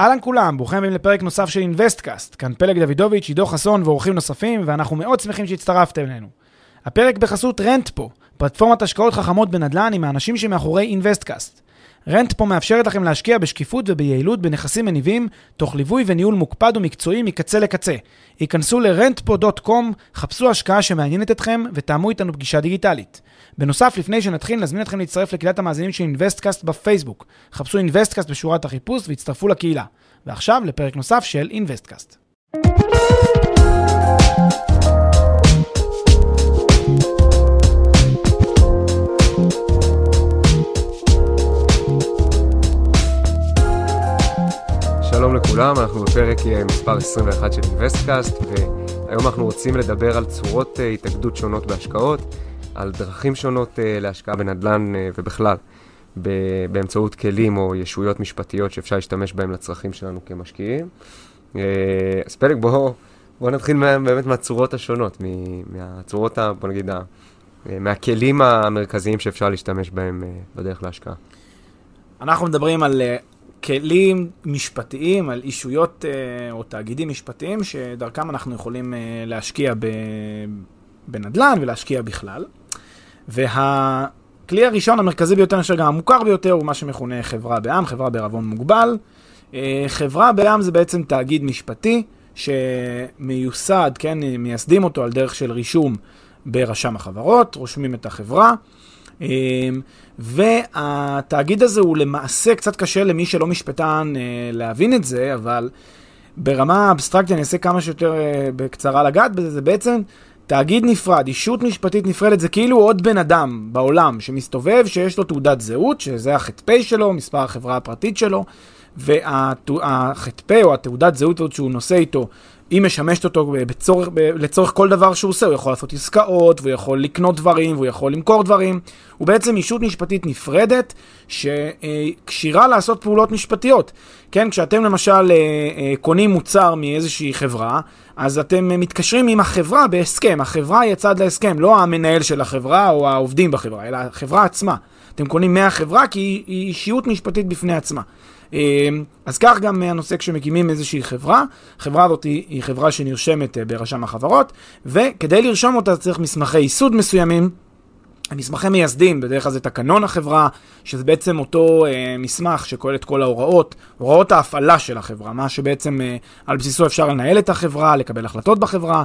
אהלן כולם, ברוכים הבאים לפרק נוסף של אינוויסטקאסט. כאן פלג דוידוביץ', עידו חסון ואורחים נוספים, ואנחנו מאוד שמחים שהצטרפתם אלינו. הפרק בחסות Rentpo, פלטפורמת השקעות חכמות בנדל"ן עם האנשים שמאחורי אינוויסטקאסט. Rentpo מאפשרת לכם להשקיע בשקיפות וביעילות בנכסים מניבים, תוך ליווי וניהול מוקפד ומקצועי מקצה לקצה. היכנסו ל-rentpo.com, חפשו השקעה שמעניינת אתכם ותאמו איתנו פגישה דיגיטלית. בנוסף, לפני שנתחיל, נזמין אתכם להצטרף לקהילת המאזינים של אינוויסטקאסט בפייסבוק. חפשו אינוויסטקאסט בשורת החיפוש והצטרפו לקהילה. ועכשיו לפרק נוסף של אינוויסטקאסט. שלום לכולם, אנחנו בפרק אה, מספר 21 של אינוויסטקאסט, והיום אנחנו רוצים לדבר על צורות אה, התאגדות שונות בהשקעות, על דרכים שונות אה, להשקעה בנדל"ן ובכלל, באמצעות כלים או ישויות משפטיות שאפשר להשתמש בהם לצרכים שלנו כמשקיעים. אז פלג, בואו בוא נתחיל מה, באמת מהצורות השונות, מהצורות, בוא נגיד, מהכלים המרכזיים שאפשר להשתמש בהם בדרך להשקעה. אנחנו מדברים על כלים משפטיים, על אישויות אה, או תאגידים משפטיים, שדרכם אנחנו יכולים אה, להשקיע בנדל"ן ולהשקיע בכלל. והכלי הראשון, המרכזי ביותר, אני חושב גם המוכר ביותר, הוא מה שמכונה חברה בעם, חברה בערבון מוגבל. אה, חברה בעם זה בעצם תאגיד משפטי שמיוסד, כן, מייסדים אותו על דרך של רישום ברשם החברות, רושמים את החברה. אמ, והתאגיד הזה הוא למעשה קצת קשה למי שלא משפטן אה, להבין את זה, אבל ברמה אבסטרקטית אני אעשה כמה שיותר אה, בקצרה לגעת בזה, זה בעצם תאגיד נפרד, אישות משפטית נפרדת, זה כאילו עוד בן אדם בעולם שמסתובב, שיש לו תעודת זהות, שזה הח"פ שלו, מספר החברה הפרטית שלו, והח"פ או התעודת זהות הזאת שהוא נושא איתו, היא משמשת אותו בצורך, לצורך כל דבר שהוא עושה, הוא יכול לעשות עסקאות, והוא יכול לקנות דברים, והוא יכול למכור דברים. הוא בעצם אישות משפטית נפרדת, שכשירה לעשות פעולות משפטיות. כן, כשאתם למשל אה, אה, קונים מוצר מאיזושהי חברה, אז אתם מתקשרים עם החברה בהסכם. החברה היא הצד להסכם, לא המנהל של החברה או העובדים בחברה, אלא החברה עצמה. אתם קונים מהחברה כי היא אישיות משפטית בפני עצמה. אמ, אז כך גם הנושא כשמקימים איזושהי חברה, החברה הזאת היא, חברה שנרשמת אה, ברשם החברות, וכדי לרשום אותה צריך מסמכי ייסוד מסוימים. מסמכי מייסדים, בדרך כלל זה תקנון החברה, שזה בעצם אותו אה, מסמך שכולל את כל ההוראות, הוראות ההפעלה של החברה, מה שבעצם אה, על בסיסו אפשר לנהל את החברה, לקבל החלטות בחברה,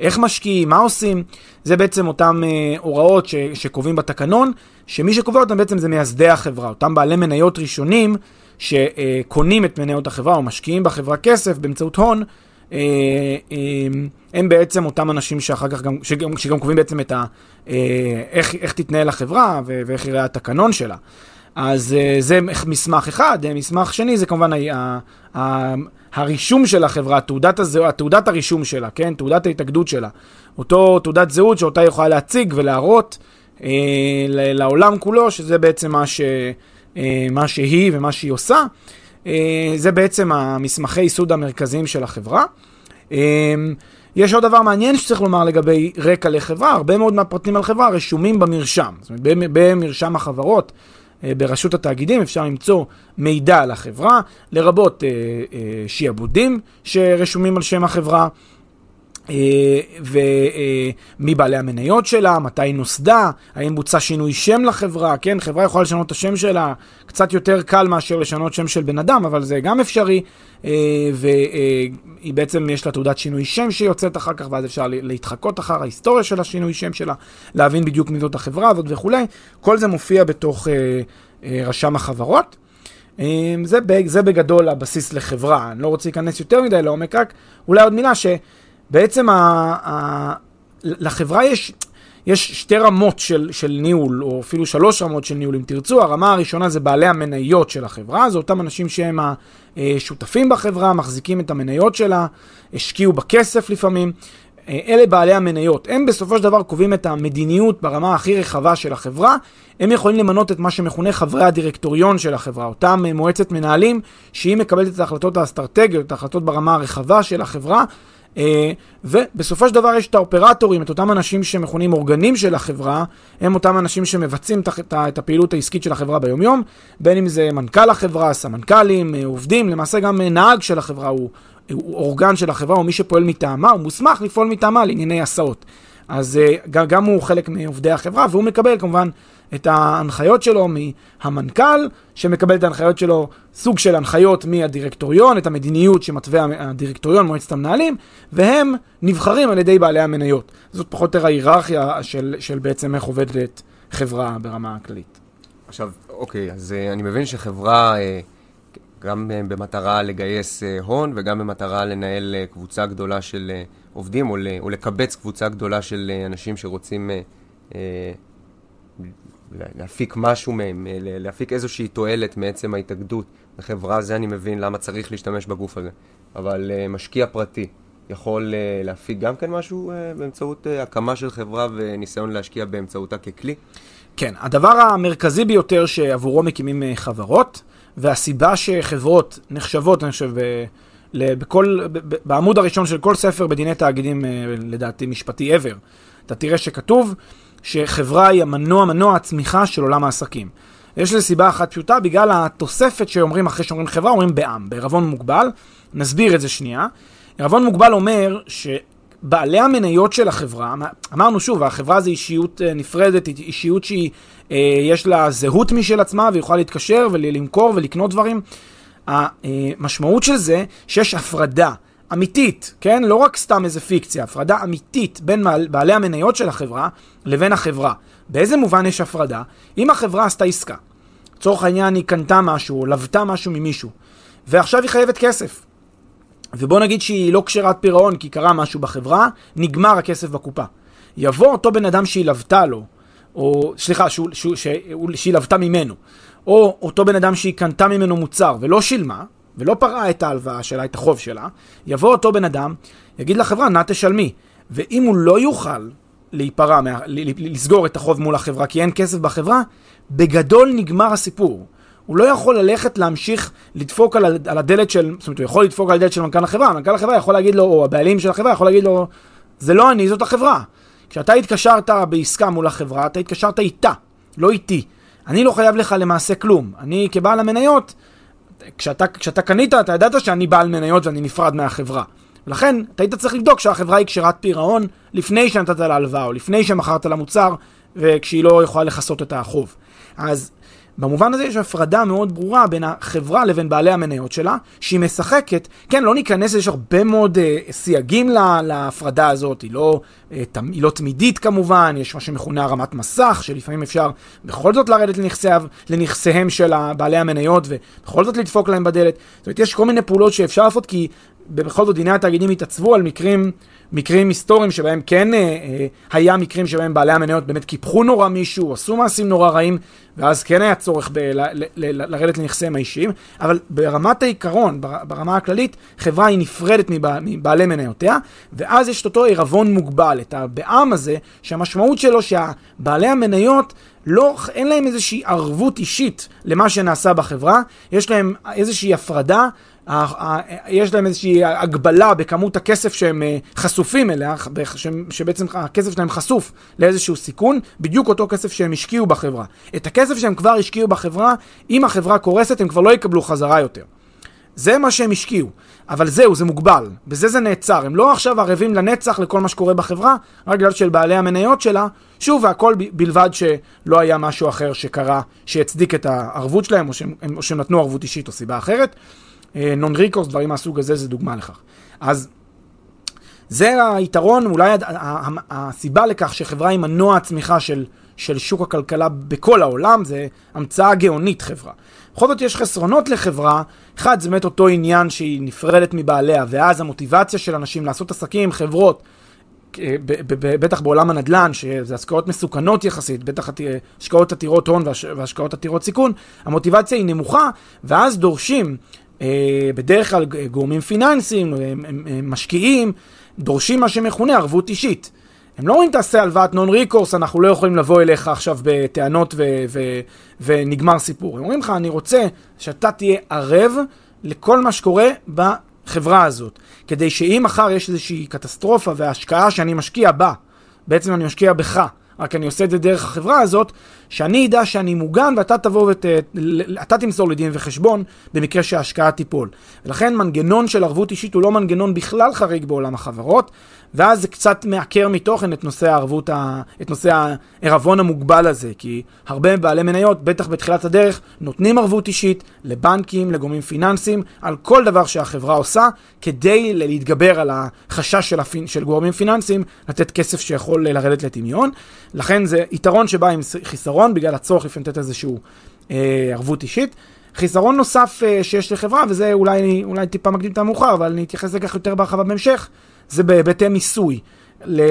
איך משקיעים, מה עושים, זה בעצם אותן אה, הוראות ש, שקובעים בתקנון, שמי שקובע אותן בעצם זה מייסדי החברה, אותם בעלי מניות ראשונים שקונים את מניות החברה או משקיעים בחברה כסף באמצעות הון, אה, אה, הם בעצם אותם אנשים שאחר כך גם, שגם, שגם קובעים בעצם את ה... אה, איך, איך תתנהל החברה ואיך יראה התקנון שלה. אז זה מסמך אחד, מסמך שני זה כמובן ה, ה, הרישום של החברה, תעודת, הזו, תעודת הרישום שלה, כן? תעודת ההתאגדות שלה. אותו תעודת זהות שאותה יכולה להציג ולהראות אה, לעולם כולו, שזה בעצם מה ש... אה, מה שהיא ומה שהיא עושה. אה, זה בעצם המסמכי ייסוד המרכזיים של החברה. אה, יש עוד דבר מעניין שצריך לומר לגבי רקע לחברה, הרבה מאוד מהפרטים על חברה רשומים במרשם. זאת אומרת, במרשם החברות, ברשות התאגידים אפשר למצוא מידע על החברה, לרבות שיעבודים שרשומים על שם החברה. אה, ומי בעלי המניות שלה, מתי היא נוסדה, האם בוצע שינוי שם לחברה, כן, חברה יכולה לשנות את השם שלה, קצת יותר קל מאשר לשנות שם של בן אדם, אבל זה גם אפשרי, אה, והיא בעצם, יש לה תעודת שינוי שם שיוצאת אחר כך, ואז אפשר להתחקות אחר ההיסטוריה של השינוי שם שלה, להבין בדיוק מי זאת החברה הזאת וכולי, כל זה מופיע בתוך אה, רשם החברות. זה, זה בגדול הבסיס לחברה, אני לא רוצה להיכנס יותר מדי לעומק, רק אולי עוד מילה ש... בעצם ה, ה, לחברה יש, יש שתי רמות של, של ניהול, או אפילו שלוש רמות של ניהול, אם תרצו. הרמה הראשונה זה בעלי המניות של החברה, זה אותם אנשים שהם השותפים בחברה, מחזיקים את המניות שלה, השקיעו בכסף לפעמים. אלה בעלי המניות. הם בסופו של דבר קובעים את המדיניות ברמה הכי רחבה של החברה. הם יכולים למנות את מה שמכונה חברי הדירקטוריון של החברה, אותם מועצת מנהלים, שהיא מקבלת את ההחלטות האסטרטגיות, את ההחלטות ברמה הרחבה של החברה. אה, ובסופו של דבר יש את האופרטורים, את אותם אנשים שמכונים אורגנים של החברה, הם אותם אנשים שמבצעים את הפעילות העסקית של החברה ביומיום, בין אם זה מנכ"ל החברה, סמנכ"לים, אה, עובדים, למעשה גם אה, נהג של החברה הוא, הוא אורגן של החברה, או מי שפועל מטעמה, הוא מוסמך לפעול מטעמה לענייני הסעות. אז גם הוא חלק מעובדי החברה, והוא מקבל כמובן את ההנחיות שלו מהמנכ"ל, שמקבל את ההנחיות שלו, סוג של הנחיות מהדירקטוריון, את המדיניות שמתווה הדירקטוריון, מועצת המנהלים, והם נבחרים על ידי בעלי המניות. זאת פחות או יותר ההיררכיה של, של בעצם איך עובדת חברה ברמה הכללית. עכשיו, אוקיי, אז uh, אני מבין שחברה, uh, גם במטרה לגייס uh, הון וגם במטרה לנהל קבוצה גדולה של עובדים, או, לקבץ קבוצה גדולה של אנשים שרוצים להפיק משהו מהם, אה, להפיק איזושהי תועלת מעצם ההתאגדות לחברה, זה אני מבין למה צריך להשתמש בגוף הזה. אבל uh, משקיע פרטי יכול uh, להפיק גם כן משהו באמצעות הקמה של חברה וניסיון להשקיע באמצעותה ככלי? כן, הדבר המרכזי ביותר שעבורו מקימים חברות, והסיבה שחברות נחשבות, אני חושב, בכל, בעמוד הראשון של כל ספר בדיני תאגידים, לדעתי משפטי ever, אתה תראה שכתוב שחברה היא המנוע, מנוע הצמיחה של עולם העסקים. יש לזה סיבה אחת פשוטה, בגלל התוספת שאומרים אחרי שאומרים חברה, אומרים בעם, בערבון מוגבל. נסביר את זה שנייה. ערבון מוגבל אומר שבעלי המניות של החברה, אמרנו שוב, החברה זה אישיות אה, נפרדת, אישיות שהיא, אה, יש לה זהות משל עצמה והיא יכולה להתקשר ולמכור ולקנות דברים. המשמעות של זה שיש הפרדה אמיתית, כן? לא רק סתם איזה פיקציה, הפרדה אמיתית בין בעלי המניות של החברה לבין החברה. באיזה מובן יש הפרדה? אם החברה עשתה עסקה, לצורך העניין היא קנתה משהו או לוותה משהו ממישהו, ועכשיו היא חייבת כסף. ובוא נגיד שהיא לא כשרת פירעון כי קרה משהו בחברה, נגמר הכסף בקופה. יבוא אותו בן אדם שהיא לוותה לו, או סליחה, שהוא, שהוא, שהוא, שהיא לוותה ממנו, או אותו בן אדם שהיא קנתה ממנו מוצר ולא שילמה, ולא פרעה את ההלוואה שלה, את החוב שלה, יבוא אותו בן אדם, יגיד לחברה, נא תשלמי. ואם הוא לא יוכל להיפרע, לסגור את החוב מול החברה, כי אין כסף בחברה, בגדול נגמר הסיפור. הוא לא יכול ללכת להמשיך לדפוק על, הדלת של, זאת אומרת, הוא יכול לדפוק על הדלת של מנכ"ל החברה, מנכ"ל החברה יכול להגיד לו, או הבעלים של החברה יכול להגיד לו, זה לא אני, זאת החברה. כשאתה התקשרת בעסקה מול החברה, אתה התקשרת איתה, לא איתי. אני לא חייב לך למעשה כלום. אני כבעל המניות, כשאתה, כשאתה קנית, אתה ידעת שאני בעל מניות ואני נפרד מהחברה. ולכן, אתה היית צריך לבדוק שהחברה היא קשרת פירעון לפני שנתת לה הלוואה, או לפני שמכרת לה מוצר, וכשהיא לא יכולה לכסות את החוב. אז במובן הזה יש הפרדה מאוד ברורה בין החברה לבין בעלי המניות שלה, שהיא משחקת, כן, לא ניכנס, יש הרבה מאוד uh, סייגים לה, להפרדה הזאת, היא לא, uh, היא לא תמידית כמובן, יש מה שמכונה הרמת מסך, שלפעמים אפשר בכל זאת לרדת לנכסיו, לנכסיהם של בעלי המניות, ובכל זאת לדפוק להם בדלת. זאת אומרת, יש כל מיני פעולות שאפשר לעשות, כי בכל זאת דיני התאגידים התעצבו על מקרים מקרים היסטוריים שבהם כן אה, אה, היה מקרים שבהם בעלי המניות באמת קיפחו נורא מישהו, עשו מעשים נורא רעים, ואז כן היה צורך ב- ל- ל- ל- לרדת לנכסיהם האישיים, אבל ברמת העיקרון, ברמה הכללית, חברה היא נפרדת מבע- מבעלי מניותיה, ואז יש את אותו עירבון מוגבל, את הבעם הזה, שהמשמעות שלו שהבעלי המניות לא, אין להם איזושהי ערבות אישית למה שנעשה בחברה, יש להם איזושהי הפרדה יש להם איזושהי הגבלה בכמות הכסף שהם אה, חשופים אליה, שבעצם הכסף שלהם חשוף לאיזשהו סיכון, בדיוק אותו כסף שהם השקיעו בחברה. את הכסף שהם כבר השקיעו בחברה, אם החברה קורסת, הם כבר לא יקבלו חזרה יותר. זה מה שהם השקיעו, אבל זהו, זה מוגבל, בזה זה נעצר. הם לא עכשיו ערבים לנצח לכל מה שקורה בחברה, רק בגלל של בעלי המניות שלה, שוב, והכל בלבד שלא היה משהו אחר שקרה, שהצדיק את הערבות שלהם, או שהם, או שהם נתנו ערבות אישית או סיבה אחרת. נון אה, ריקורס, דברים מהסוג הזה, זה דוגמה לכך. אז זה היתרון, אולי הסיבה לכך שחברה היא מנוע הצמיחה של, של שוק הכלכלה בכל העולם, זה המצאה גאונית חברה. בכל זאת יש חסרונות לחברה, אחד זה באמת אותו עניין שהיא נפרדת מבעליה, ואז המוטיבציה של אנשים לעשות עסקים עם חברות, אה, בטח בעולם הנדל"ן, שזה השקעות מסוכנות יחסית, בטח השקעות עתירות הון והשקעות עתירות סיכון, המוטיבציה היא נמוכה, ואז דורשים אה, בדרך כלל גורמים פיננסיים, משקיעים, דורשים מה שמכונה ערבות אישית. הם לא אומרים תעשה הלוואת נון ריקורס, אנחנו לא יכולים לבוא אליך עכשיו בטענות ו- ו- ונגמר סיפור. הם אומרים לך, אני רוצה שאתה תהיה ערב לכל מה שקורה החברה הזאת, כדי שאם מחר יש איזושהי קטסטרופה וההשקעה שאני משקיע בה, בעצם אני משקיע בך, רק אני עושה את זה דרך החברה הזאת, שאני אדע שאני מוגן ואתה תבוא ואתה תמסור לי דין וחשבון במקרה שההשקעה תיפול. ולכן מנגנון של ערבות אישית הוא לא מנגנון בכלל חריג בעולם החברות, ואז זה קצת מעקר מתוכן את נושא הערבות, ה... את נושא הערבון המוגבל הזה, כי הרבה בעלי מניות, בטח בתחילת הדרך, נותנים ערבות אישית לבנקים, לגורמים פיננסיים, על כל דבר שהחברה עושה, כדי להתגבר על החשש של, הפינ... של גורמים פיננסיים לתת כסף שיכול לרדת לטמיון. לכן זה יתרון שבא עם חיסרון, בגלל הצורך לפעמים לתת איזושהי אה, ערבות אישית. חיסרון נוסף אה, שיש לחברה, וזה אולי, אולי טיפה מקדים את המאוחר, אבל אני אתייחס לכך יותר בהרחבה בהמשך, זה בהיבטי מיסוי.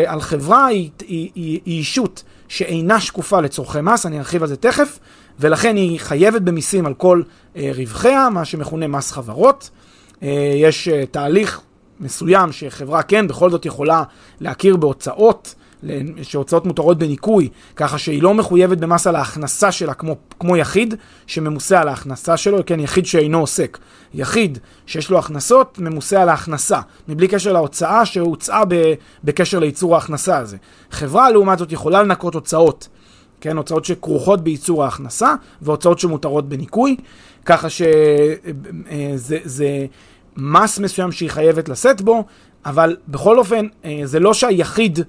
על חברה היא, היא, היא, היא אישות שאינה שקופה לצורכי מס, אני ארחיב על זה תכף, ולכן היא חייבת במיסים על כל אה, רווחיה, מה שמכונה מס חברות. אה, יש אה, תהליך מסוים שחברה כן בכל זאת יכולה להכיר בהוצאות שהוצאות מותרות בניכוי, ככה שהיא לא מחויבת במס על ההכנסה שלה כמו, כמו יחיד שממוסה על ההכנסה שלו, כן, יחיד שאינו עוסק. יחיד שיש לו הכנסות, ממוסה על ההכנסה, מבלי קשר להוצאה שהוצאה ב, בקשר לייצור ההכנסה הזה. חברה, לעומת זאת, יכולה לנקות הוצאות, כן, הוצאות שכרוכות בייצור ההכנסה, והוצאות שמותרות בניכוי, ככה שזה אה, זה מס מסוים שהיא חייבת לשאת בו, אבל בכל אופן, אה, זה לא שהיחיד...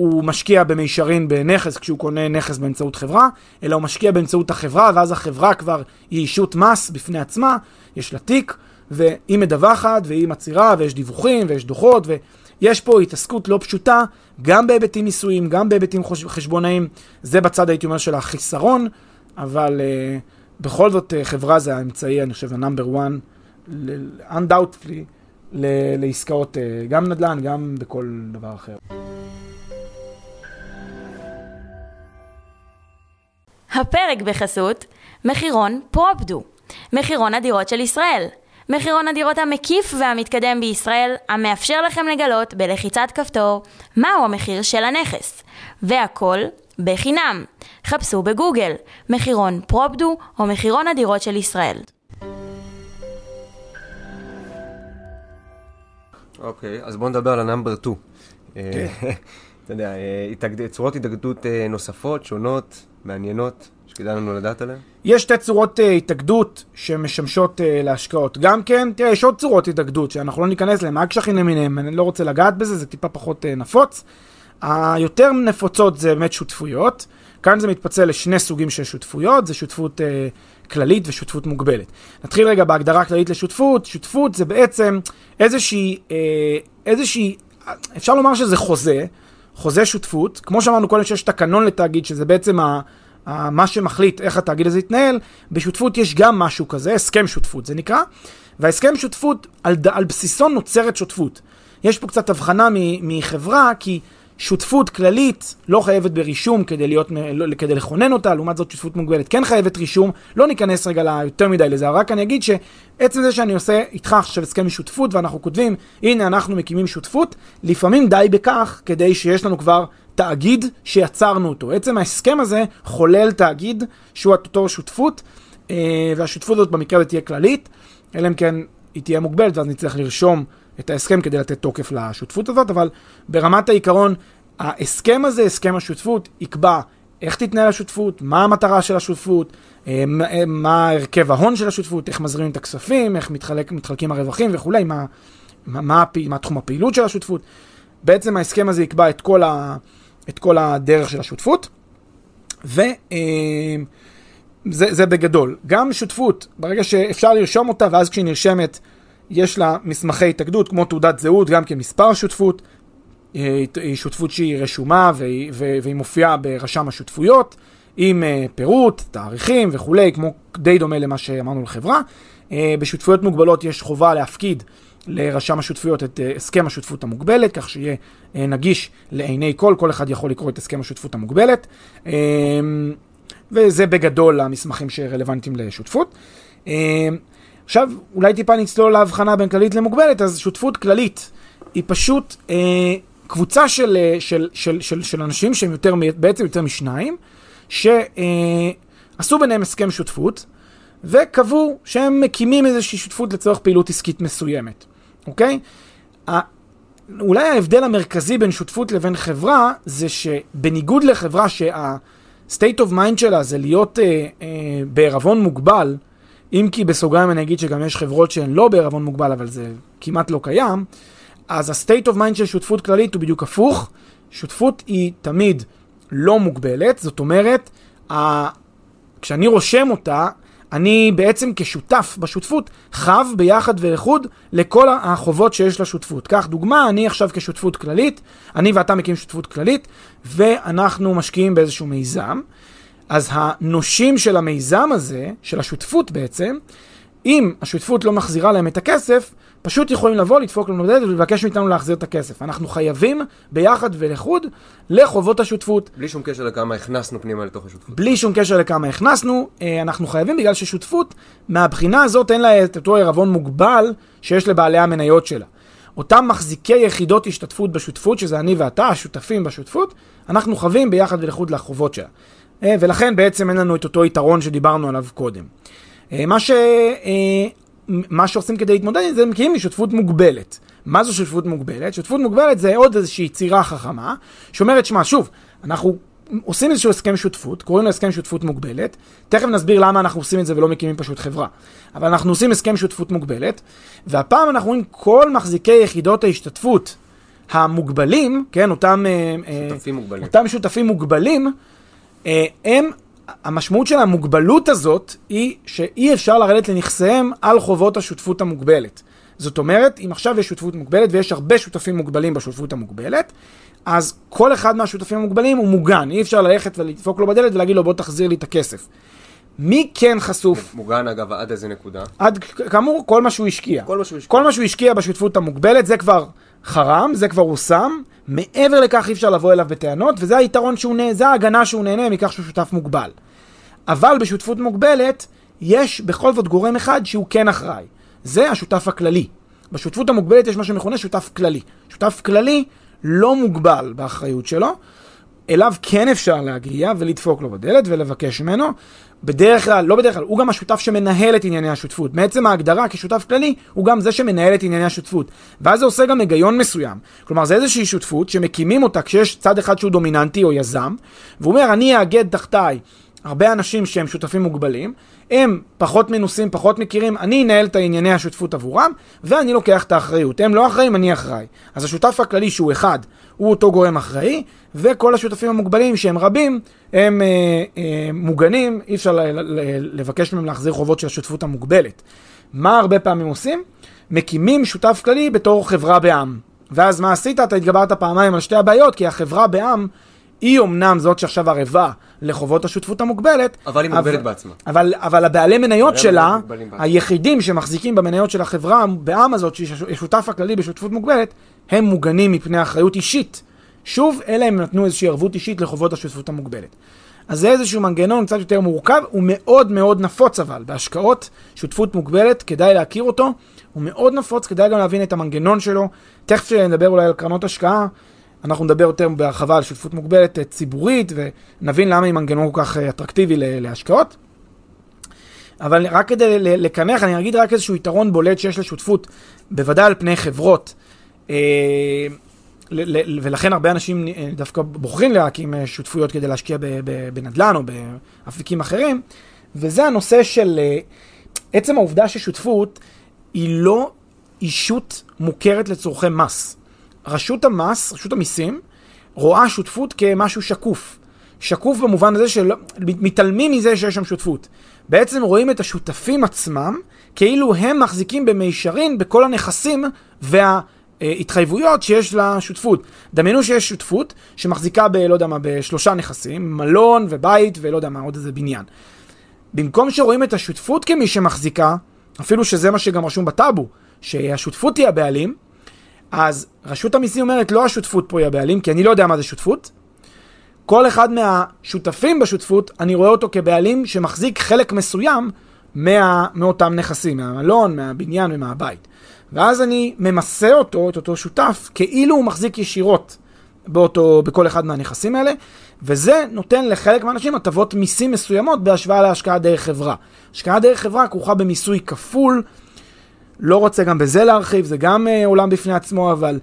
הוא משקיע במישרין בנכס כשהוא קונה נכס באמצעות חברה, אלא הוא משקיע באמצעות החברה, ואז החברה כבר היא אישות מס בפני עצמה, יש לה תיק, והיא מדווחת, והיא מצהירה, ויש דיווחים, ויש דוחות, ויש פה התעסקות לא פשוטה, גם בהיבטים מיסויים, גם בהיבטים חשבונאיים, זה בצד הייתי אומר של החיסרון, אבל uh, בכל זאת uh, חברה זה האמצעי, אני חושב, ה-number one, undoubtedly, לעסקאות uh, גם נדל"ן, גם בכל דבר אחר. הפרק בחסות מחירון פרופדו, מחירון הדירות של ישראל. מחירון הדירות המקיף והמתקדם בישראל, המאפשר לכם לגלות בלחיצת כפתור מהו המחיר של הנכס. והכל בחינם. חפשו בגוגל מחירון פרופדו או מחירון הדירות של ישראל. אוקיי, אוקיי, אז בואו נדבר על ה number 2. אה, כן. אתה יודע, אה, צורות התאגדות אה, נוספות, שונות, מעניינות, שכדאי לנו לדעת עליהן? יש שתי צורות אה, התאגדות שמשמשות אה, להשקעות. גם כן, תראה, יש עוד צורות התאגדות שאנחנו לא ניכנס להן, אג"חים למיניהם, אני לא רוצה לגעת בזה, זה טיפה פחות אה, נפוץ. היותר נפוצות זה באמת שותפויות. כאן זה מתפצל לשני סוגים של שותפויות, זה שותפות uh, כללית ושותפות מוגבלת. נתחיל רגע בהגדרה כללית לשותפות. שותפות זה בעצם איזושהי, uh, איזושהי, אפשר לומר שזה חוזה, חוזה שותפות, כמו שאמרנו קודם שיש תקנון לתאגיד, שזה בעצם ה, ה, מה שמחליט איך התאגיד הזה יתנהל, בשותפות יש גם משהו כזה, הסכם שותפות זה נקרא, והסכם שותפות, על, על בסיסו נוצרת שותפות. יש פה קצת הבחנה מחברה, כי שותפות כללית לא חייבת ברישום כדי, להיות, לא, כדי לכונן אותה, לעומת זאת שותפות מוגבלת כן חייבת רישום, לא ניכנס רגע יותר מדי לזה, רק אני אגיד שעצם זה שאני עושה איתך עכשיו הסכם משותפות ואנחנו כותבים, הנה אנחנו מקימים שותפות, לפעמים די בכך כדי שיש לנו כבר תאגיד שיצרנו אותו. עצם ההסכם הזה חולל תאגיד שהוא אותו שותפות, אה, והשותפות הזאת במקרה הזה תהיה כללית, אלא אם כן היא תהיה מוגבלת ואז נצטרך לרשום את ההסכם כדי לתת תוקף לשותפות הזאת, אבל ברמת העיקרון, ההסכם הזה, הסכם השותפות, יקבע איך תתנהל השותפות, מה המטרה של השותפות, אה, אה, מה הרכב ההון של השותפות, איך מזרימים את הכספים, איך מתחלק, מתחלקים הרווחים וכולי, מה, מה, מה, מה תחום הפעילות של השותפות. בעצם ההסכם הזה יקבע את כל, ה, את כל הדרך של השותפות, וזה אה, בגדול. גם שותפות, ברגע שאפשר לרשום אותה, ואז כשהיא נרשמת, יש לה מסמכי התאגדות כמו תעודת זהות, גם כמספר שותפות, היא שותפות שהיא רשומה והיא, והיא מופיעה ברשם השותפויות, עם אה, פירוט, תאריכים וכולי, כמו די דומה למה שאמרנו לחברה. אה, בשותפויות מוגבלות יש חובה להפקיד לרשם השותפויות את אה, הסכם השותפות המוגבלת, כך שיהיה נגיש לעיני כל, כל אחד יכול לקרוא את הסכם השותפות המוגבלת. וזה בגדול המסמכים שרלוונטיים לשותפות. עכשיו, אולי טיפה נצלול להבחנה בין כללית למוגבלת, אז שותפות כללית היא פשוט אה, קבוצה של, אה, של, של, של, של אנשים שהם יותר, בעצם יותר משניים, שעשו אה, ביניהם הסכם שותפות, וקבעו שהם מקימים איזושהי שותפות לצורך פעילות עסקית מסוימת. אוקיי? אולי ההבדל המרכזי בין שותפות לבין חברה, זה שבניגוד לחברה שה-state of mind שלה זה להיות אה, אה, בערבון מוגבל, אם כי בסוגריים אני אגיד שגם יש חברות שהן לא בערבון מוגבל, אבל זה כמעט לא קיים, אז ה-state of mind של שותפות כללית הוא בדיוק הפוך. שותפות היא תמיד לא מוגבלת, זאת אומרת, ה... כשאני רושם אותה, אני בעצם כשותף בשותפות חב ביחד ולחוד לכל החובות שיש לשותפות. קח דוגמה, אני עכשיו כשותפות כללית, אני ואתה מקים שותפות כללית, ואנחנו משקיעים באיזשהו מיזם. אז הנושים של המיזם הזה, של השותפות בעצם, אם השותפות לא מחזירה להם את הכסף, פשוט יכולים לבוא, לדפוק לנו בדלת ולבקש מאיתנו להחזיר את הכסף. אנחנו חייבים ביחד ולחוד לחובות השותפות. בלי שום קשר לכמה הכנסנו פנימה לתוך השותפות. בלי שום קשר לכמה הכנסנו, אה, אנחנו חייבים בגלל ששותפות, מהבחינה הזאת אין לה את אותו ערבון מוגבל שיש לבעלי המניות שלה. אותם מחזיקי יחידות השתתפות בשותפות, שזה אני ואתה, השותפים בשותפות, אנחנו חייבים ביחד ולחוד לחובות שלה. אה, ולכן בעצם אין לנו את אותו יתרון שדיברנו עליו קודם. אה, מה ש... מה שעושים כדי להתמודד עם זה, הם מקימים שותפות מוגבלת. מה זו שותפות מוגבלת? שותפות מוגבלת זה עוד איזושהי יצירה חכמה, שאומרת, שמע, שוב, אנחנו עושים איזשהו הסכם שותפות, קוראים לו הסכם שותפות מוגבלת, תכף נסביר למה אנחנו עושים את זה ולא מקימים פשוט חברה. אבל אנחנו עושים הסכם שותפות מוגבלת, והפעם אנחנו רואים כל מחזיקי יחידות ההשתתפות המוגבלים, כן, אותם... אה, אה, שותפים מוגבלים. אותם שותפים מוגבלים, אה, הם המשמעות של המוגבלות הזאת היא שאי אפשר לרדת לנכסיהם על חובות השותפות המוגבלת. זאת אומרת, אם עכשיו יש שותפות מוגבלת ויש הרבה שותפים מוגבלים בשותפות המוגבלת, אז כל אחד מהשותפים המוגבלים הוא מוגן, אי אפשר ללכת ולדפוק לו בדלת ולהגיד לו בוא תחזיר לי את הכסף. מי כן חשוף? מוגן אגב עד איזה נקודה? עד, כאמור, כל מה שהוא השקיע. כל מה שהוא השקיע. כל מה שהוא השקיע בשותפות המוגבלת זה כבר חרם, זה כבר הושם, מעבר לכך אי אפשר לבוא אליו בטענות, וזה היתרון שהוא נהנה, זה ההגנה שהוא נהנה מכך שהוא שותף מוגבל. אבל בשותפות מוגבלת, יש בכל זאת גורם אחד שהוא כן אחראי. זה השותף הכללי. בשותפות המוגבלת יש מה שמכונה שותף כללי. שותף כללי לא מוגבל באחריות שלו, אליו כן אפשר להגיע ולדפוק לו בדלת ולבקש ממנו. בדרך כלל, לא בדרך כלל, הוא גם השותף שמנהל את ענייני השותפות. מעצם ההגדרה כשותף כללי, הוא גם זה שמנהל את ענייני השותפות. ואז זה עושה גם היגיון מסוים. כלומר, זה איזושהי שותפות שמקימים אותה כשיש צד אחד שהוא דומיננטי או יזם, והוא אומר, אני אאגד תחתיי הרבה אנשים שהם שותפים מוגבלים, הם פחות מנוסים, פחות מכירים, אני אנהל את הענייני השותפות עבורם, ואני לוקח את האחריות. הם לא אחראים, אני אחראי. אז השותף הכללי שהוא אחד, הוא אותו גורם אחראי, וכל השותפים המוגבלים שהם רבים, הם אה, אה, מוגנים, אי אפשר ל- ל- לבקש מהם להחזיר חובות של השותפות המוגבלת. מה הרבה פעמים עושים? מקימים שותף כללי בתור חברה בעם. ואז מה עשית? אתה התגברת פעמיים על שתי הבעיות, כי החברה בעם היא אמנם זאת שעכשיו ערבה לחובות השותפות המוגבלת. אבל היא מוגבלת בעצמה. אבל, אבל הבעלי מניות שלה, היחידים שמחזיקים במניות של החברה בעם הזאת, שהיא השותף הכללי בשותפות מוגבלת, הם מוגנים מפני אחריות אישית. שוב, אלא הם נתנו איזושהי ערבות אישית לחובות השותפות המוגבלת. אז זה איזשהו מנגנון קצת יותר מורכב, הוא מאוד מאוד נפוץ אבל, בהשקעות, שותפות מוגבלת, כדאי להכיר אותו, הוא מאוד נפוץ, כדאי גם להבין את המנגנון שלו. תכף נדבר אולי על קרנות השקעה, אנחנו נדבר יותר בהרחבה על שותפות מוגבלת אה, ציבורית, ונבין למה היא מנגנון כל כך אה, אטרקטיבי להשקעות. אבל רק כדי לקנח, אני אגיד רק איזשהו יתרון בולט שיש לשותפות, בוודאי על פני חברות. אה, ולכן הרבה אנשים דווקא בוחרים להקים שותפויות כדי להשקיע בנדל"ן או באפיקים אחרים, וזה הנושא של עצם העובדה ששותפות היא לא אישות מוכרת לצורכי מס. רשות המס, רשות המיסים, רואה שותפות כמשהו שקוף. שקוף במובן הזה שמתעלמים מזה שיש שם שותפות. בעצם רואים את השותפים עצמם כאילו הם מחזיקים במישרין בכל הנכסים וההתחייבויות שיש לשותפות. דמיינו שיש שותפות שמחזיקה ב... לא יודע מה, בשלושה נכסים, מלון ובית ולא יודע מה, עוד איזה בניין. במקום שרואים את השותפות כמי שמחזיקה, אפילו שזה מה שגם רשום בטאבו, שהשותפות היא הבעלים, אז רשות המיסים אומרת, לא השותפות פה היא הבעלים, כי אני לא יודע מה זה שותפות. כל אחד מהשותפים בשותפות, אני רואה אותו כבעלים שמחזיק חלק מסוים מה, מאותם נכסים, מהמלון, מהבניין ומהבית. ואז אני ממסה אותו, את אותו שותף, כאילו הוא מחזיק ישירות באותו, בכל אחד מהנכסים האלה, וזה נותן לחלק מהאנשים הטבות מיסים מסוימות בהשוואה להשקעה דרך חברה. השקעה דרך חברה כרוכה במיסוי כפול, לא רוצה גם בזה להרחיב, זה גם uh, עולם בפני עצמו, אבל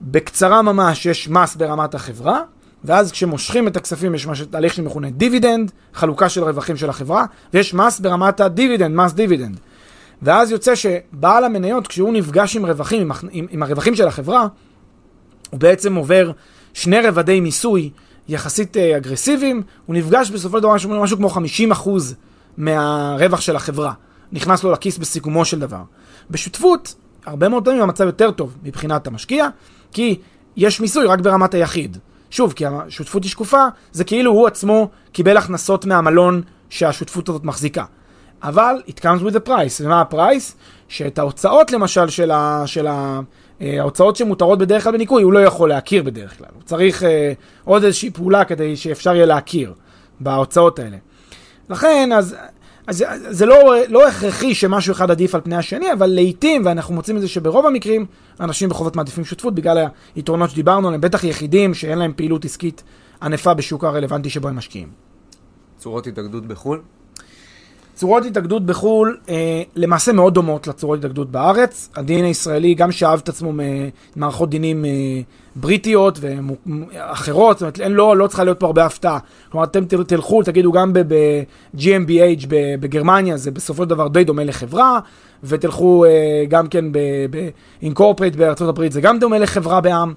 בקצרה ממש יש מס ברמת החברה, ואז כשמושכים את הכספים יש משהו, תהליך שמכונה דיבידנד, חלוקה של רווחים של החברה, ויש מס ברמת הדיבידנד, מס דיבידנד. ואז יוצא שבעל המניות, כשהוא נפגש עם רווחים, עם, עם, עם הרווחים של החברה, הוא בעצם עובר שני רבדי מיסוי יחסית אה, אגרסיביים, הוא נפגש בסופו של דבר משהו, משהו כמו 50% מהרווח של החברה. נכנס לו לכיס בסיכומו של דבר. בשותפות, הרבה מאוד פעמים המצב יותר טוב מבחינת המשקיע, כי יש מיסוי רק ברמת היחיד. שוב, כי השותפות היא שקופה, זה כאילו הוא עצמו קיבל הכנסות מהמלון שהשותפות הזאת מחזיקה. אבל it comes with a price. ומה הפרייס? שאת ההוצאות למשל של, ה, של ה, אה, ההוצאות שמותרות בדרך כלל בניכוי, הוא לא יכול להכיר בדרך כלל. הוא צריך אה, עוד איזושהי פעולה כדי שאפשר יהיה להכיר בהוצאות האלה. לכן, אז אז זה לא, לא הכרחי שמשהו אחד עדיף על פני השני, אבל לעיתים, ואנחנו מוצאים את זה שברוב המקרים, אנשים בחובות מעדיפים שותפות בגלל היתרונות שדיברנו עליהם, בטח יחידים שאין להם פעילות עסקית ענפה בשוק הרלוונטי שבו הם משקיעים. צורות התאגדות בחו"ל? צורות התאגדות בחו"ל אה, למעשה מאוד דומות לצורות התאגדות בארץ. הדין הישראלי גם שאב את עצמו ממערכות דינים אה, בריטיות ואחרות, זאת אומרת, אין, לא, לא צריכה להיות פה הרבה הפתעה. כלומר, אתם תלכו, תגידו גם ב-GmbH בגרמניה, זה בסופו של דבר די דומה לחברה, ותלכו אה, גם כן ב-Incorporate הברית, זה גם דומה לחברה בעם.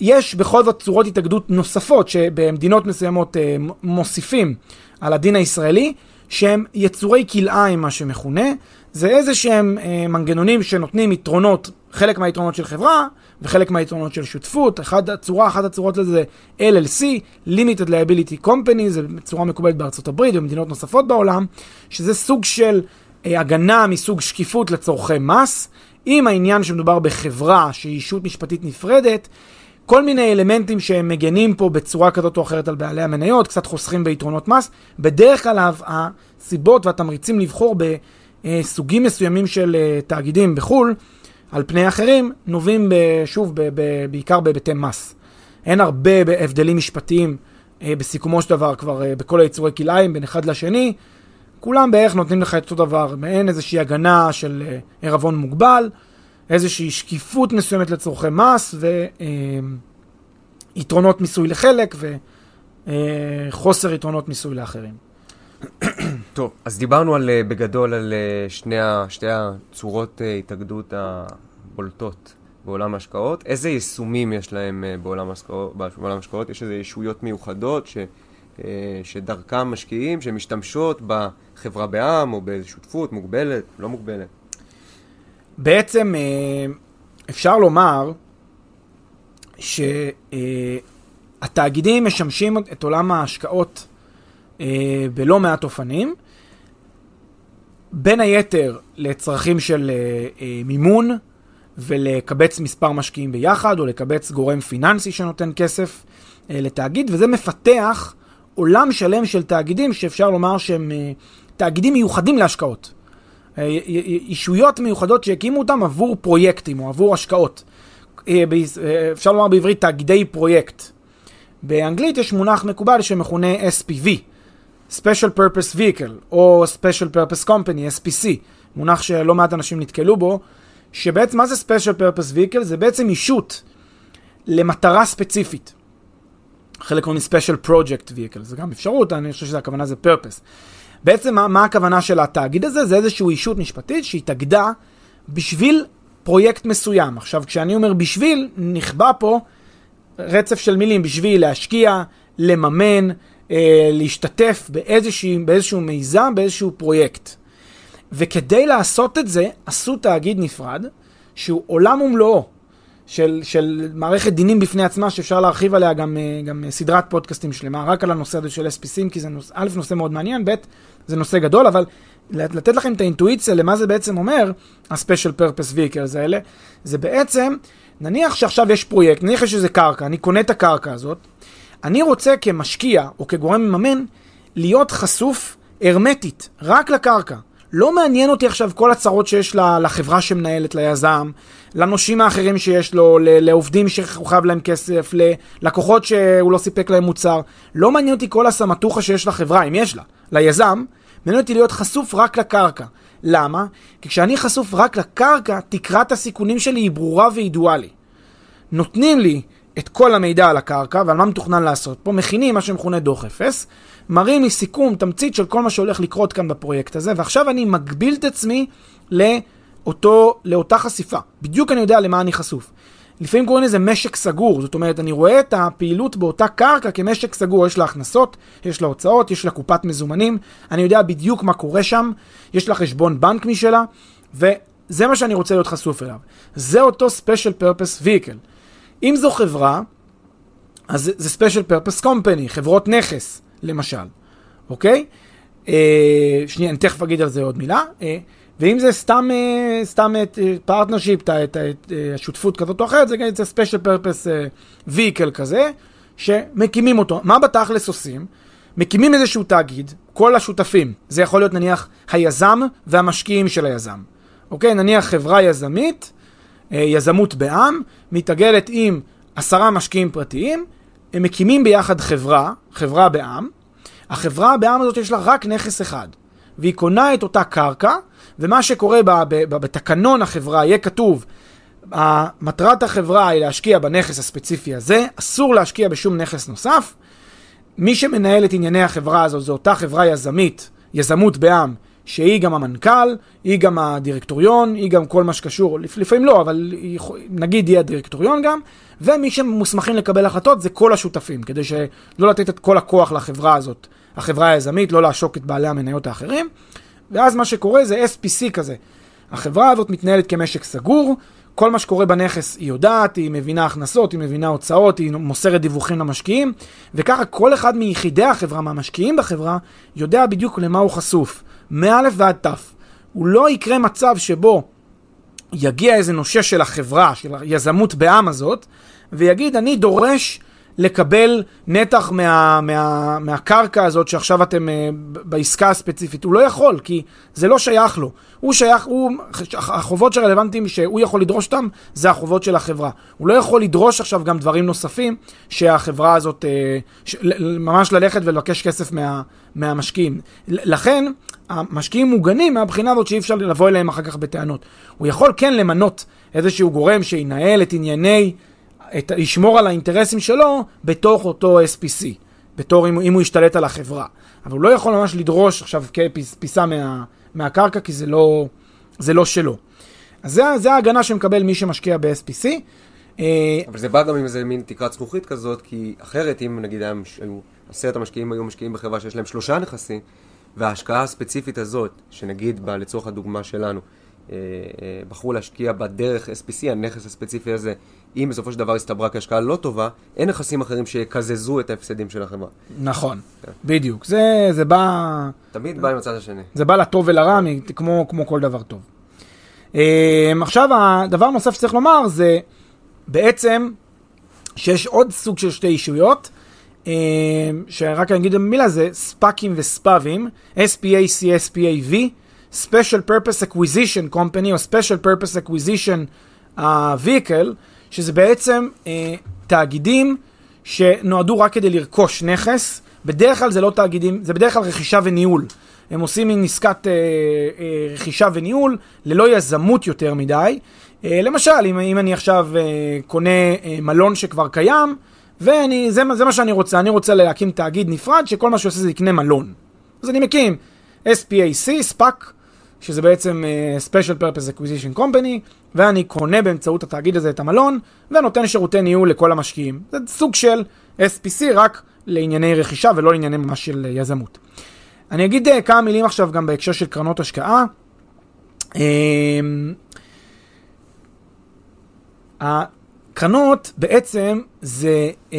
יש בכל זאת צורות התאגדות נוספות שבמדינות מסוימות מוסיפים על הדין הישראלי. שהם יצורי כלאיים, מה שמכונה. זה איזה שהם אה, מנגנונים שנותנים יתרונות, חלק מהיתרונות של חברה וחלק מהיתרונות של שותפות. אחד הצורה, אחת הצורות לזה זה LLC, Limited Liability Company, זה צורה מקובלת בארצות הברית ובמדינות נוספות בעולם, שזה סוג של אה, הגנה מסוג שקיפות לצורכי מס. עם העניין שמדובר בחברה שהיא אישות משפטית נפרדת, כל מיני אלמנטים שהם מגנים פה בצורה כזאת או אחרת על בעלי המניות, קצת חוסכים ביתרונות מס. בדרך כלל הסיבות והתמריצים לבחור בסוגים מסוימים של אה, תאגידים בחו"ל, על פני אחרים, נובעים שוב בעיקר בהיבטי מס. אין הרבה הבדלים משפטיים אה, בסיכומו של דבר כבר אה, בכל היצורי כלאיים בין אחד לשני. כולם בערך נותנים לך את אותו דבר, מעין איזושהי הגנה של ערבון מוגבל. איזושהי שקיפות מסוימת לצורכי מס ויתרונות אה, מיסוי לחלק וחוסר אה, יתרונות מיסוי לאחרים. טוב, אז דיברנו על, אה, בגדול על שני, שתי הצורות התאגדות הבולטות בעולם ההשקעות. איזה יישומים יש להם בעולם ההשקעות? יש איזה ישויות מיוחדות ש, שדרכם משקיעים, שמשתמשות בחברה בעם או באיזו שותפות מוגבלת, לא מוגבלת? בעצם אה, אפשר לומר שהתאגידים משמשים את עולם ההשקעות אה, בלא מעט אופנים, בין היתר לצרכים של אה, מימון ולקבץ מספר משקיעים ביחד, או לקבץ גורם פיננסי שנותן כסף לתאגיד, וזה מפתח עולם שלם של תאגידים שאפשר לומר שהם תאגידים מיוחדים להשקעות. אישויות מיוחדות שהקימו אותם עבור פרויקטים או עבור השקעות. אה, אה, אפשר לומר בעברית תאגידי פרויקט. באנגלית יש מונח מקובל שמכונה SPV, Special Purpose Vehicle, או Special Purpose Company, SPC, מונח שלא מעט אנשים נתקלו בו, שבעצם מה זה Special Purpose Vehicle? זה בעצם אישות למטרה ספציפית. חלק קוראים Special Project Vehicle, זה גם אפשרות, אני חושב שהכוונה זה Purpose. בעצם מה, מה הכוונה של התאגיד הזה? זה איזושהי אישות משפטית שהתאגדה בשביל פרויקט מסוים. עכשיו, כשאני אומר בשביל, נכבה פה רצף של מילים בשביל להשקיע, לממן, אה, להשתתף באיזשהו, באיזשהו מיזם, באיזשהו פרויקט. וכדי לעשות את זה, עשו תאגיד נפרד, שהוא עולם ומלואו. של, של מערכת דינים בפני עצמה, שאפשר להרחיב עליה גם, אה, גם סדרת פודקאסטים שלמה, רק על הנושא הזה של SPCים, כי זה נושא, א', נושא מאוד מעניין, ב', זה נושא גדול, אבל לתת לכם את האינטואיציה למה זה בעצם אומר, ה-special purpose vehicles האלה, זה בעצם, נניח שעכשיו יש פרויקט, נניח יש איזה קרקע, אני קונה את הקרקע הזאת, אני רוצה כמשקיע או כגורם מממן להיות חשוף הרמטית, רק לקרקע. לא מעניין אותי עכשיו כל הצרות שיש לחברה שמנהלת, ליזם, לנושים האחרים שיש לו, לעובדים שהוא חייב להם כסף, ללקוחות שהוא לא סיפק להם מוצר. לא מעניין אותי כל הסמטוחה שיש לחברה, אם יש לה. ליזם, מעניין אותי להיות חשוף רק לקרקע. למה? כי כשאני חשוף רק לקרקע, תקרת הסיכונים שלי היא ברורה וידועה לי. נותנים לי את כל המידע על הקרקע ועל מה מתוכנן לעשות פה, מכינים מה שמכונה דוח אפס, מראים לי סיכום, תמצית של כל מה שהולך לקרות כאן בפרויקט הזה, ועכשיו אני מגביל את עצמי לאותו, לאותה חשיפה. בדיוק אני יודע למה אני חשוף. לפעמים קוראים לזה משק סגור, זאת אומרת, אני רואה את הפעילות באותה קרקע כמשק סגור, יש לה הכנסות, יש לה הוצאות, יש לה קופת מזומנים, אני יודע בדיוק מה קורה שם, יש לה חשבון בנק משלה, וזה מה שאני רוצה להיות חשוף אליו. זה אותו Special Purpose Vehicle. אם זו חברה, אז זה Special Purpose Company, חברות נכס, למשל, אוקיי? אה, שנייה, אני תכף אגיד על זה עוד מילה. אה, ואם זה סתם, אה, סתם את partnership, את השותפות כזאת או אחרת, זה, זה special purpose vehicle כזה, שמקימים אותו. מה בתכלס עושים? מקימים איזשהו תאגיד, כל השותפים, זה יכול להיות נניח היזם והמשקיעים של היזם. אוקיי? נניח חברה יזמית, יזמות בעם, מתאגדת עם עשרה משקיעים פרטיים, הם מקימים ביחד חברה, חברה בעם. החברה בעם הזאת יש לה רק נכס אחד, והיא קונה את אותה קרקע, ומה שקורה ב, ב, ב, בתקנון החברה יהיה כתוב, מטרת החברה היא להשקיע בנכס הספציפי הזה, אסור להשקיע בשום נכס נוסף. מי שמנהל את ענייני החברה הזו זו אותה חברה יזמית, יזמות בעם, שהיא גם המנכ"ל, היא גם הדירקטוריון, היא גם כל מה שקשור, לפעמים לא, אבל נגיד היא הדירקטוריון גם, ומי שמוסמכים לקבל החלטות זה כל השותפים, כדי שלא לתת את כל הכוח לחברה הזאת, החברה היזמית, לא לעשוק את בעלי המניות האחרים. ואז מה שקורה זה SPC כזה. החברה הזאת מתנהלת כמשק סגור, כל מה שקורה בנכס היא יודעת, היא מבינה הכנסות, היא מבינה הוצאות, היא מוסרת דיווחים למשקיעים, וככה כל אחד מיחידי החברה, מהמשקיעים בחברה, יודע בדיוק למה הוא חשוף, מא' ועד ת'. הוא לא יקרה מצב שבו יגיע איזה נושה של החברה, של היזמות בעם הזאת, ויגיד, אני דורש לקבל נתח מה, מה, מהקרקע הזאת שעכשיו אתם uh, בעסקה הספציפית. הוא לא יכול, כי זה לא שייך לו. הוא שייך, הוא, החובות שרלוונטיים שהוא יכול לדרוש אותם, זה החובות של החברה. הוא לא יכול לדרוש עכשיו גם דברים נוספים שהחברה הזאת, uh, ש, ממש ללכת ולבקש כסף מה, מהמשקיעים. לכן, המשקיעים מוגנים מהבחינה הזאת שאי אפשר לבוא אליהם אחר כך בטענות. הוא יכול כן למנות איזשהו גורם שינהל את ענייני... את, ישמור על האינטרסים שלו בתוך אותו SPC, בתור אם, אם הוא ישתלט על החברה. אבל הוא לא יכול ממש לדרוש עכשיו כפיסה מה, מהקרקע, כי זה לא, זה לא שלו. אז זה, זה ההגנה שמקבל מי שמשקיע ב-SPC. אה, אבל זה בא גם עם איזה מין תקרת זכוכית כזאת, כי אחרת אם נגיד היו עשרת המשקיעים היו משקיעים בחברה שיש להם שלושה נכסים, וההשקעה הספציפית הזאת, שנגיד בה לצורך הדוגמה שלנו, בחרו להשקיע בדרך SPC, הנכס הספציפי הזה, אם בסופו של דבר הסתברה כהשקעה לא טובה, אין נכסים אחרים שיקזזו את ההפסדים של החברה. נכון, כן. בדיוק. זה, זה בא... תמיד בא עם הצד השני. זה בא לטוב ולרע, כמו, כמו כל דבר טוב. אה, עכשיו, הדבר נוסף שצריך לומר זה בעצם שיש עוד סוג של שתי אישויות, שרק אני אגיד במילה זה ספאקים וספאבים, SPAC, SPAV. Special Purpose Acquisition Company או Special Purpose Acquisition uh, Vehicle, שזה בעצם uh, תאגידים שנועדו רק כדי לרכוש נכס. בדרך כלל זה לא תאגידים, זה בדרך כלל רכישה וניהול. הם עושים מין עסקת uh, uh, רכישה וניהול, ללא יזמות יותר מדי. Uh, למשל, אם, אם אני עכשיו uh, קונה uh, מלון שכבר קיים, ואני, זה, זה מה שאני רוצה, אני רוצה להקים תאגיד נפרד, שכל מה שהוא עושה זה יקנה מלון. אז אני מקים SPAC, SPAC, שזה בעצם uh, Special Purpose Acquisition Company, ואני קונה באמצעות התאגיד הזה את המלון, ונותן שירותי ניהול לכל המשקיעים. זה סוג של SPC רק לענייני רכישה ולא לענייני ממש של uh, יזמות. אני אגיד uh, כמה מילים עכשיו גם בהקשר של קרנות השקעה. Uh, הקרנות בעצם זה uh,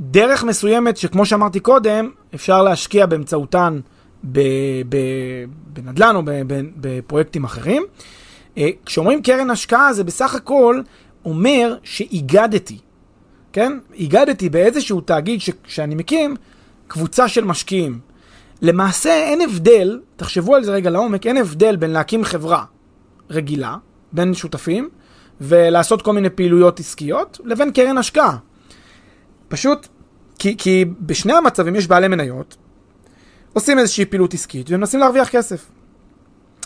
דרך מסוימת שכמו שאמרתי קודם, אפשר להשקיע באמצעותן בנדל"ן או בפרויקטים אחרים. אה, כשאומרים קרן השקעה זה בסך הכל אומר שאיגדתי, כן? איגדתי באיזשהו תאגיד ש- שאני מקים קבוצה של משקיעים. למעשה אין הבדל, תחשבו על זה רגע לעומק, אין הבדל בין להקים חברה רגילה, בין שותפים, ולעשות כל מיני פעילויות עסקיות, לבין קרן השקעה. פשוט, כי, כי בשני המצבים יש בעלי מניות, עושים איזושהי פעילות עסקית ומנסים להרוויח כסף.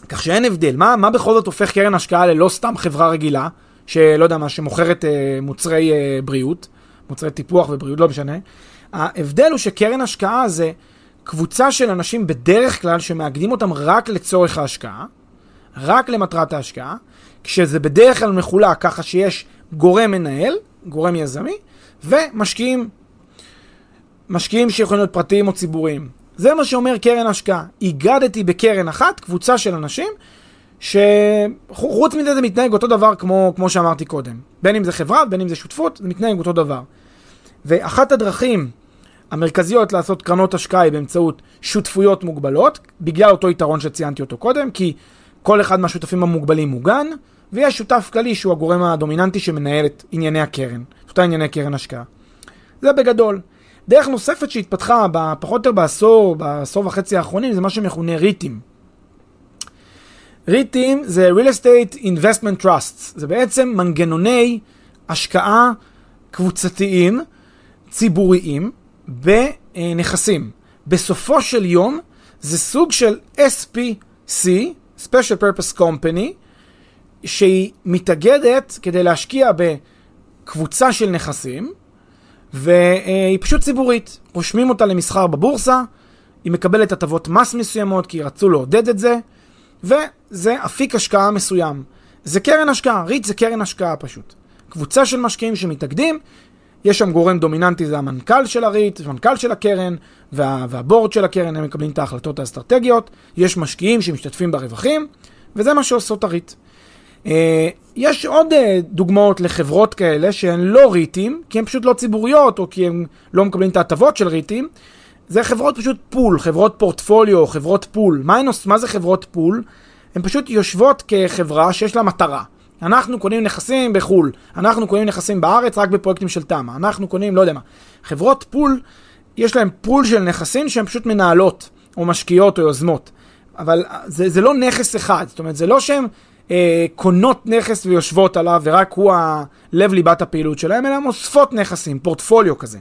כך שאין הבדל. מה, מה בכל זאת הופך קרן השקעה ללא סתם חברה רגילה, שלא יודע מה, שמוכרת אה, מוצרי אה, בריאות, מוצרי טיפוח ובריאות, לא משנה. ההבדל הוא שקרן השקעה זה קבוצה של אנשים בדרך כלל שמאגדים אותם רק לצורך ההשקעה, רק למטרת ההשקעה, כשזה בדרך כלל מחולק ככה שיש גורם מנהל, גורם יזמי, ומשקיעים. משקיעים שיכולים להיות פרטיים או ציבוריים. זה מה שאומר קרן השקעה. איגדתי בקרן אחת קבוצה של אנשים שחוץ מזה זה מתנהג אותו דבר כמו, כמו שאמרתי קודם. בין אם זה חברה, בין אם זה שותפות, זה מתנהג אותו דבר. ואחת הדרכים המרכזיות לעשות קרנות השקעה היא באמצעות שותפויות מוגבלות, בגלל אותו יתרון שציינתי אותו קודם, כי כל אחד מהשותפים המוגבלים מוגן, ויש שותף כללי שהוא הגורם הדומיננטי שמנהל את ענייני הקרן, את אותה ענייני קרן השקעה. זה בגדול. דרך נוספת שהתפתחה פחות או יותר בעשור, בעשור וחצי האחרונים, זה מה שמכונה ריטים. ריטים זה real estate investment trusts, זה בעצם מנגנוני השקעה קבוצתיים, ציבוריים, בנכסים. בסופו של יום זה סוג של SPC, Special Purpose Company, שהיא מתאגדת כדי להשקיע בקבוצה של נכסים, והיא פשוט ציבורית. רושמים אותה למסחר בבורסה, היא מקבלת הטבות מס מסוימות כי רצו לעודד את זה, וזה אפיק השקעה מסוים. זה קרן השקעה, ריט זה קרן השקעה פשוט. קבוצה של משקיעים שמתאגדים, יש שם גורם דומיננטי, זה המנכ"ל של ה REIT, המנכ"ל של הקרן וה, וה board של הקרן, הם מקבלים את ההחלטות האסטרטגיות, יש משקיעים שמשתתפים ברווחים, וזה מה שעושות ה REIT. אה, יש עוד אה, דוגמאות לחברות כאלה שהן לא REITים, כי הן פשוט לא ציבוריות, או כי הן לא מקבלים את ההטבות של REITים. זה חברות פשוט pool, חברות פורטפוליו, חברות pool. מה, מה זה חברות pool? הן פשוט יושבות כחברה שיש לה מטרה. אנחנו קונים נכסים בחו"ל, אנחנו קונים נכסים בארץ רק בפרויקטים של תמ"א, אנחנו קונים, לא יודע מה. חברות pool, יש להן pool של נכסים שהן פשוט מנהלות, או משקיעות, או יוזמות. אבל זה, זה לא נכס אחד, זאת אומרת, זה לא שהן אה, קונות נכס ויושבות עליו, ורק הוא הלב ליבת הפעילות שלהם, אלא הן אוספות נכסים, פורטפוליו כזה.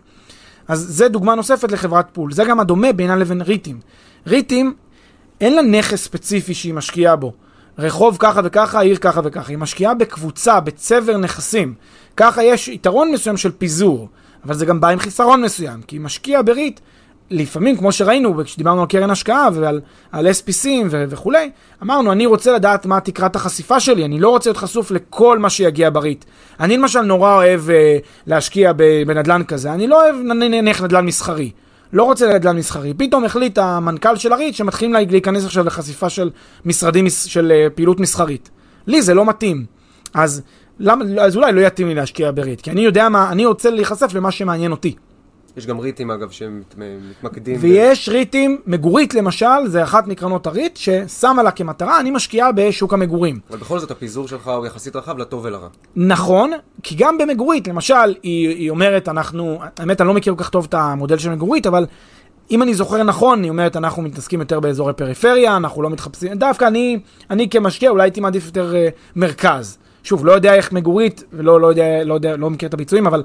אז זה דוגמה נוספת לחברת pool. זה גם הדומה בינן לבין REITים. REITים, אין לה נכס ספציפי שהיא משקיעה בו. רחוב ככה וככה, עיר ככה וככה. היא משקיעה בקבוצה, בצבר נכסים. ככה יש יתרון מסוים של פיזור, אבל זה גם בא עם חיסרון מסוים, כי היא משקיעה בריט, לפעמים, כמו שראינו, כשדיברנו על קרן השקעה ועל על SPCים ו- וכולי, אמרנו, אני רוצה לדעת מה תקרת החשיפה שלי, אני לא רוצה להיות חשוף לכל מה שיגיע בריט. אני למשל נורא אוהב uh, להשקיע בנדלן כזה, אני לא אוהב נניח נדלן מסחרי. לא רוצה לנדל"ן מסחרי. פתאום החליט המנכ"ל של הריט שמתחילים להיכנס עכשיו לחשיפה של משרדים, של אה, פעילות מסחרית. לי זה לא מתאים. אז, למה, אז אולי לא יתאים לי להשקיע בריט, כי אני יודע מה, אני רוצה להיחשף למה שמעניין אותי. יש גם ריטים אגב שמתמקדים. ויש ב... ריטים, מגורית למשל, זה אחת מקרנות הריט, ששמה לה כמטרה, אני משקיעה בשוק המגורים. אבל בכל זאת הפיזור שלך הוא יחסית רחב לטוב ולרע. נכון, כי גם במגורית, למשל, היא, היא אומרת, אנחנו, האמת אני לא מכיר כל כך טוב את המודל של מגורית, אבל אם אני זוכר נכון, היא אומרת, אנחנו מתעסקים יותר באזורי פריפריה, אנחנו לא מתחפשים, דווקא אני, אני כמשקיע, אולי הייתי מעדיף יותר uh, מרכז. שוב, לא יודע איך מגורית, ולא לא יודע, לא יודע, לא מכיר את הביצועים, אבל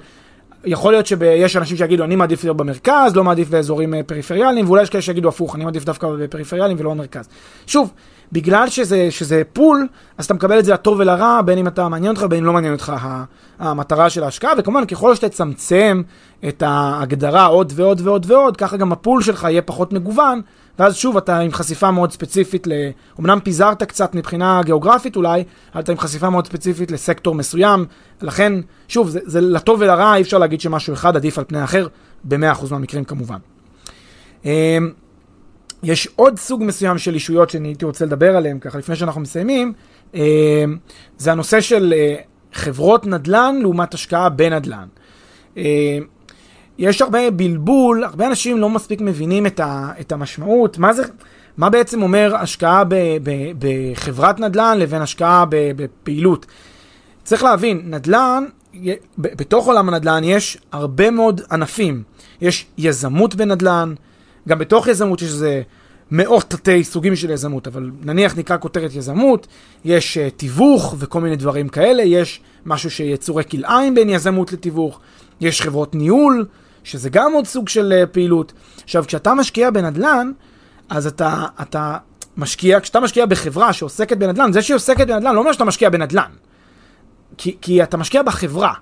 יכול להיות שיש אנשים שיגידו, אני מעדיף להיות במרכז, לא מעדיף באזורים אה, פריפריאליים, ואולי יש כאלה שיגידו הפוך, אני מעדיף דווקא בפריפריאליים ולא במרכז. שוב, בגלל שזה, שזה פול, אז אתה מקבל את זה לטוב ולרע, בין אם אתה מעניין אותך, בין אם לא מעניין אותך המטרה של ההשקעה, וכמובן, ככל שתצמצם את ההגדרה עוד ועוד ועוד ועוד, ככה גם הפול שלך יהיה פחות מגוון, ואז שוב אתה עם חשיפה מאוד ספציפית, ל... אמנם פיזרת קצת מבחינה גיאוגרפית אולי, אבל אתה עם חשיפה מאוד ספציפית לסקטור מסוים, לכן, שוב, זה, זה לטוב ולרע, אי אפשר להגיד שמשהו אחד עדיף על פני אחר, ב-100% מהמקרים כמובן. אמ, יש עוד סוג מסוים של אישויות שאני הייתי רוצה לדבר עליהן, ככה לפני שאנחנו מסיימים, אמ, זה הנושא של אה, חברות נדל"ן לעומת השקעה בנדל"ן. יש הרבה בלבול, הרבה אנשים לא מספיק מבינים את, ה, את המשמעות, מה זה, מה בעצם אומר השקעה ב, ב, בחברת נדל"ן לבין השקעה ב, בפעילות. צריך להבין, נדל"ן, בתוך עולם הנדל"ן יש הרבה מאוד ענפים. יש יזמות בנדל"ן, גם בתוך יזמות יש איזה מאות תתי סוגים של יזמות, אבל נניח נקרא כותרת יזמות, יש אה, תיווך וכל מיני דברים כאלה, יש משהו שיצורי כלאיים בין יזמות לתיווך, יש חברות ניהול, שזה גם עוד סוג של אה, פעילות. עכשיו, כשאתה משקיע בנדל"ן, אז אתה, אתה משקיע, כשאתה משקיע בחברה שעוסקת בנדל"ן, זה שהיא עוסקת בנדל"ן לא אומר שאתה משקיע בנדל"ן. כי, כי אתה משקיע בחברה.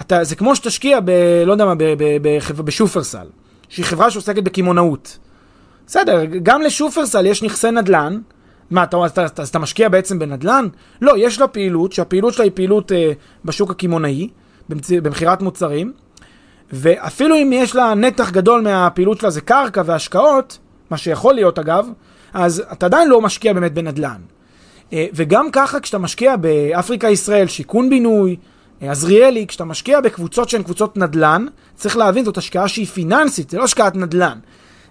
אתה, זה כמו שתשקיע ב... לא יודע מה, ב, ב, ב, ב, בשופרסל, שהיא חברה שעוסקת בקמעונאות. בסדר, גם לשופרסל יש נכסי נדל"ן. מה, אתה, אתה, אתה, אתה משקיע בעצם בנדל"ן? לא, יש לה פעילות, שהפעילות שלה היא פעילות אה, בשוק הקמעונאי, במכירת מוצרים, ואפילו אם יש לה נתח גדול מהפעילות שלה זה קרקע והשקעות, מה שיכול להיות אגב, אז אתה עדיין לא משקיע באמת בנדל"ן. אה, וגם ככה כשאתה משקיע באפריקה ישראל, שיכון בינוי, אה, עזריאלי, כשאתה משקיע בקבוצות שהן קבוצות נדל"ן, צריך להבין, זאת השקעה שהיא פיננסית, זה לא השקעת נדל"ן.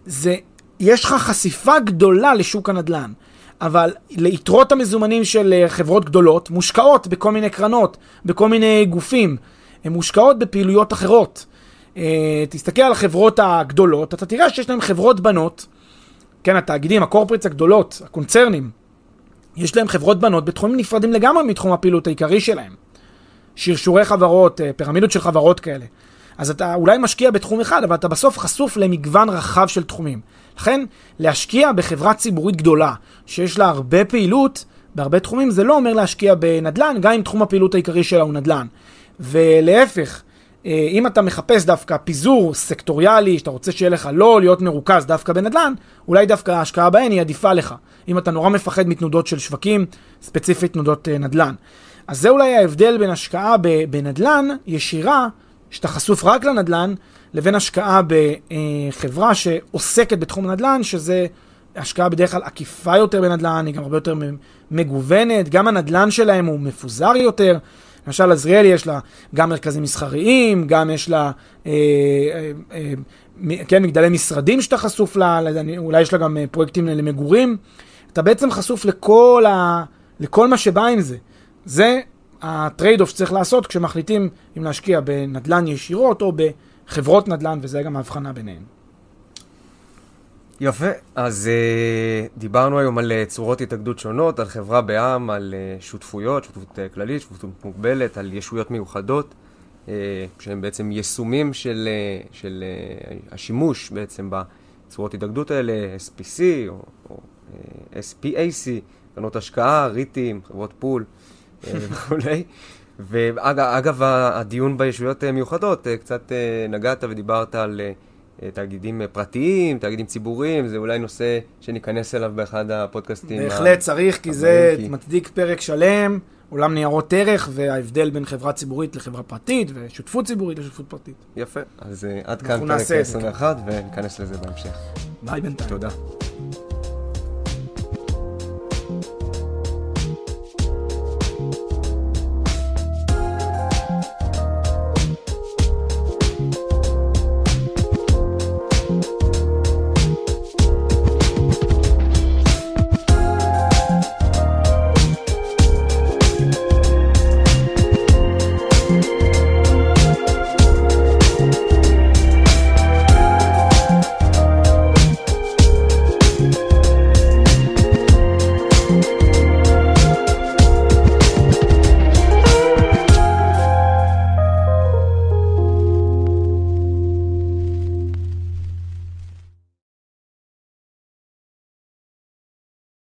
זה, יש לך חשיפה גדולה לשוק הנדל"ן, אבל ליתרות המזומנים של אה, חברות גדולות מושקעות בכל מיני קרנות, בכל מיני גופים, הן מושקעות בפעילויות אחרות. תסתכל על החברות הגדולות, אתה תראה שיש להן חברות בנות, כן, התאגידים, הקורפריטס הגדולות, הקונצרנים, יש להם חברות בנות בתחומים נפרדים לגמרי מתחום הפעילות העיקרי שלהם. שרשורי חברות, אה, פירמידות של חברות כאלה. אז אתה אולי משקיע בתחום אחד, אבל אתה בסוף חשוף למגוון רחב של תחומים. לכן, להשקיע בחברה ציבורית גדולה, שיש לה הרבה פעילות, בהרבה תחומים, זה לא אומר להשקיע בנדל"ן, גם אם תחום הפעילות העיקרי שלה הוא נדל"ן. ולהפך, אה, אם אתה מחפש דווקא פיזור סקטוריאלי, שאתה רוצה שיהיה לך לא להיות מרוכז דווקא בנדל"ן, אולי דווקא ההשקעה בהן היא עדיפה לך. אם אתה נורא מפחד מתנודות של שווקים, ספציפית תנודות אה, נדל"ן. אז זה אולי ההבדל בין השקעה בנדל"ן ישירה, שאתה חשוף רק לנדל"ן, לבין השקעה בחברה שעוסקת בתחום הנדל"ן, שזה השקעה בדרך כלל עקיפה יותר בנדל"ן, היא גם הרבה יותר מגוונת, גם הנדל"ן שלהם הוא מפוזר יותר. למשל, עזריאלי יש לה גם מרכזים מסחריים, גם יש לה, אה, אה, אה, כן, מגדלי משרדים שאתה חשוף לה, אולי יש לה גם אה, פרויקטים למגורים. אתה בעצם חשוף לכל, ה, לכל מה שבא עם זה. זה ה trade-off שצריך לעשות כשמחליטים אם להשקיע בנדל"ן ישירות או בחברות נדל"ן, וזה גם ההבחנה ביניהן. יפה, אז אה, דיברנו היום על אה, צורות התאגדות שונות, על חברה בע"מ, על אה, שותפויות, שותפות אה, כללית, שותפות מוגבלת, על ישויות מיוחדות, uh, שהן בעצם יישומים של, uh, של uh, השימוש בעצם בצורות התאגדות האלה, SPC או, או uh, SPAC, קרנות השקעה, ריטים, חברות פול uh, וכולי. ואגב, הדיון בישויות מיוחדות, קצת נגעת ודיברת על... אה, תאגידים אה, פרטיים, תאגידים ציבוריים, זה אולי נושא שניכנס אליו באחד הפודקאסטים. בהחלט צריך, כי זה כי... מצדיק פרק שלם, עולם ניירות ערך, וההבדל בין חברה ציבורית לחברה פרטית, ושותפות ציבורית לשותפות פרטית. יפה, אז uh, עד כאן פרק 21, וניכנס לזה בהמשך. ביי בינתיים. תודה.